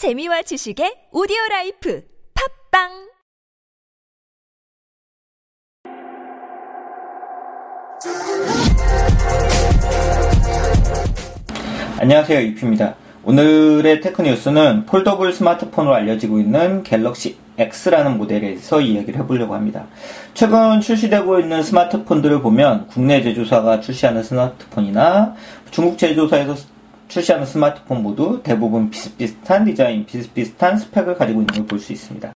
재미와 지식의 오디오 라이프 팟빵 안녕하세요 유피입니다. 오늘의 tech 뉴스는 foldable 스마트폰으로 알려지고 있는 갤럭시 X라는 모델에 대해서 이야기를 해보려고 합니다. 최근 출시되고 있는 스마트폰들을 보면 국내 제조사가 출시하는 스마트폰이나 중국 제조사에서 출시하는 스마트폰 모두 대부분 비슷비슷한 디자인, 비슷비슷한 스펙을 가지고 있는 걸 볼 수 있습니다.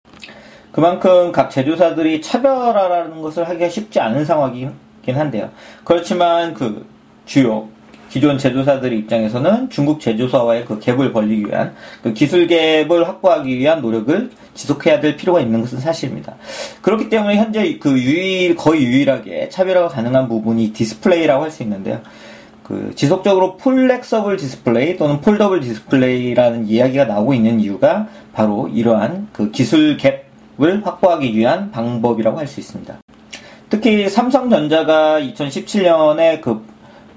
그만큼 각 제조사들이 차별화라는 것을 하기가 쉽지 않은 상황이긴 한데요. 그렇지만 그 주요 기존 제조사들 의 입장에서는 중국 제조사와의 그 갭을 벌리기 위한 그 기술 갭을 확보하기 위한 노력을 지속해야 될 필요가 있는 것은 사실입니다. 그렇기 때문에 현재 그 유일 거의 유일하게 차별화가 가능한 부분이 디스플레이라고 할 수 있는데요. 그 지속적으로 flexible 디스플레이 또는 foldable 디스플레이라는 이야기가 나오고 있는 이유가 바로 이러한 그 기술 갭을 확보하기 위한 방법이라고 할 수 있습니다. 특히 삼성전자가 2017년에 그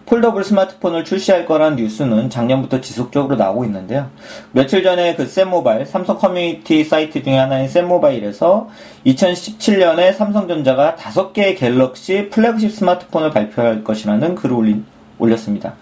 foldable 스마트폰을 출시할 거란 뉴스는 작년부터 지속적으로 나오고 있는데요. 며칠 전에 그 샘모바일, 삼성 커뮤니티 사이트 중에 하나인 샘모바일에서 2017년에 삼성전자가 5개의 갤럭시 플래그십 스마트폰을 발표할 것이라는 글을 올린, 올렸습니다.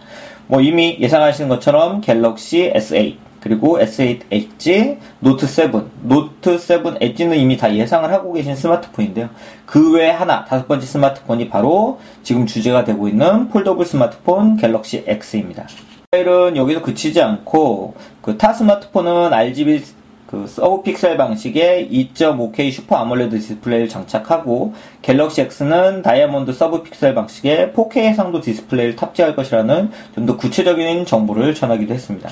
뭐 이미 예상하시는 것처럼 갤럭시 S8, 그리고 S8 엣지, 노트 7, 노트 7 엣지는 이미 다 예상을 하고 계신 스마트폰인데요. 그 외에 하나, 다섯 번째 스마트폰이 바로 지금 주제가 되고 있는 foldable 스마트폰 갤럭시 X입니다. 파일은 여기서 그치지 않고 그 타 스마트폰은 RGB 그 sub pixel 방식의 2.5K 슈퍼 아몰레드 디스플레이를 장착하고 갤럭시 X는 다이아몬드 sub pixel 방식의 4K 해상도 디스플레이를 탑재할 것이라는 좀 더 구체적인 정보를 전하기도 했습니다.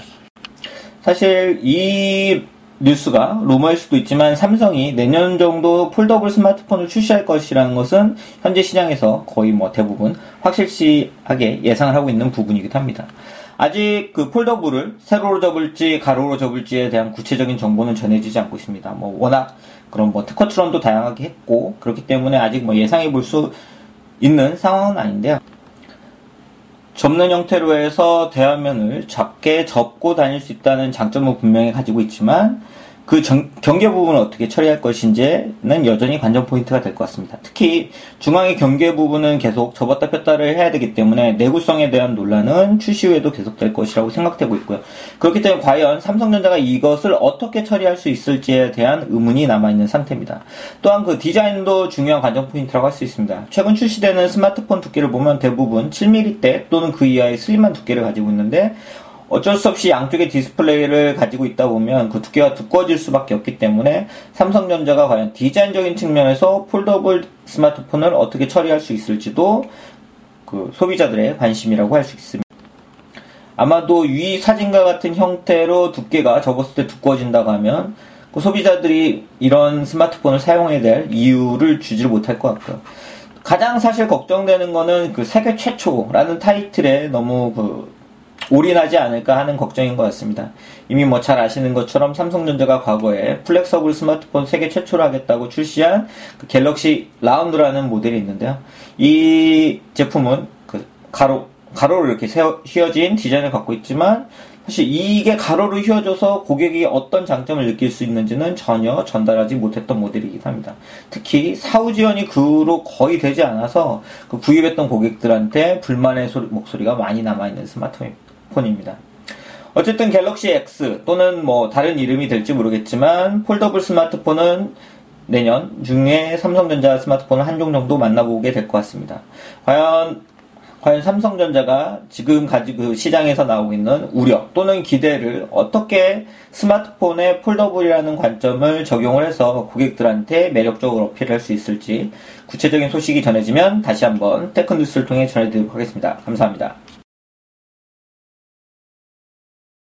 사실 이 뉴스가 루머일 수도 있지만 삼성이 내년 정도 foldable 스마트폰을 출시할 것이라는 것은 현재 시장에서 거의 뭐 대부분 확실시하게 예상을 하고 있는 부분이기도 합니다. 아직 그 foldable을 세로로 접을지 가로로 접을지에 대한 구체적인 정보는 전해지지 않고 있습니다. 뭐 워낙 그런 뭐 특허 트럼도 다양하게 했고 그렇기 때문에 아직 뭐 예상해 볼 수 있는 상황은 아닌데요. 접는 형태로 해서 대화면을 작게 접고 다닐 수 있다는 장점은 분명히 가지고 있지만 그 정, 경계 부분을 어떻게 처리할 것인지는 여전히 관전 포인트가 될 것 같습니다. 특히 중앙의 경계 부분은 계속 접었다 폈다를 해야 되기 때문에 내구성에 대한 논란은 출시 후에도 계속될 것이라고 생각되고 있고요. 그렇기 때문에 과연 삼성전자가 이것을 어떻게 처리할 수 있을지에 대한 의문이 남아있는 상태입니다. 또한 그 디자인도 중요한 관전 포인트라고 할 수 있습니다. 최근 출시되는 스마트폰 두께를 보면 대부분 7mm대 또는 그 이하의 슬림한 두께를 가지고 있는데 어쩔 수 없이 양쪽의 디스플레이를 가지고 있다 보면 그 두께가 두꺼워질 수밖에 없기 때문에 삼성전자가 과연 디자인적인 측면에서 foldable 스마트폰을 어떻게 처리할 수 있을지도 그 소비자들의 관심이라고 할 수 있습니다. 아마도 위 사진과 같은 형태로 두께가 접었을 때 두꺼워진다고 하면 그 소비자들이 이런 스마트폰을 사용해야 될 이유를 주지를 못할 것 같고요. 가장 사실 걱정되는 거는 그 세계 최초라는 타이틀에 너무 그 올인하지 않을까 하는 걱정인 것 같습니다. 이미 뭐 잘 아시는 것처럼 삼성전자가 과거에 flexible 스마트폰 세계 최초로 하겠다고 출시한 그 갤럭시 라운드라는 모델이 있는데요. 이 제품은 그 가로, 가로로 이렇게 세워, 휘어진 디자인을 갖고 있지만 사실 이게 가로로 휘어져서 고객이 어떤 장점을 느낄 수 있는지는 전혀 전달하지 못했던 모델이긴 합니다. 특히 사후 지원이 그로 거의 되지 않아서 그 구입했던 고객들한테 불만의 소리, 목소리가 많이 남아있는 스마트폰입니다. 폰입니다. 어쨌든 갤럭시 X 또는 뭐 다른 이름이 될지 모르겠지만 foldable 스마트폰은 내년 중에 삼성전자 스마트폰을 한 종 정도 만나보게 될 것 같습니다. 과연 과연 삼성전자가 지금 가지고 그 시장에서 나오고 있는 우려 또는 기대를 어떻게 스마트폰의 폴더블이라는 관점을 적용을 해서 고객들한테 매력적으로 어필할 수 있을지 구체적인 소식이 전해지면 다시 한번 테크뉴스를 통해 전해드리도록 하겠습니다. 감사합니다.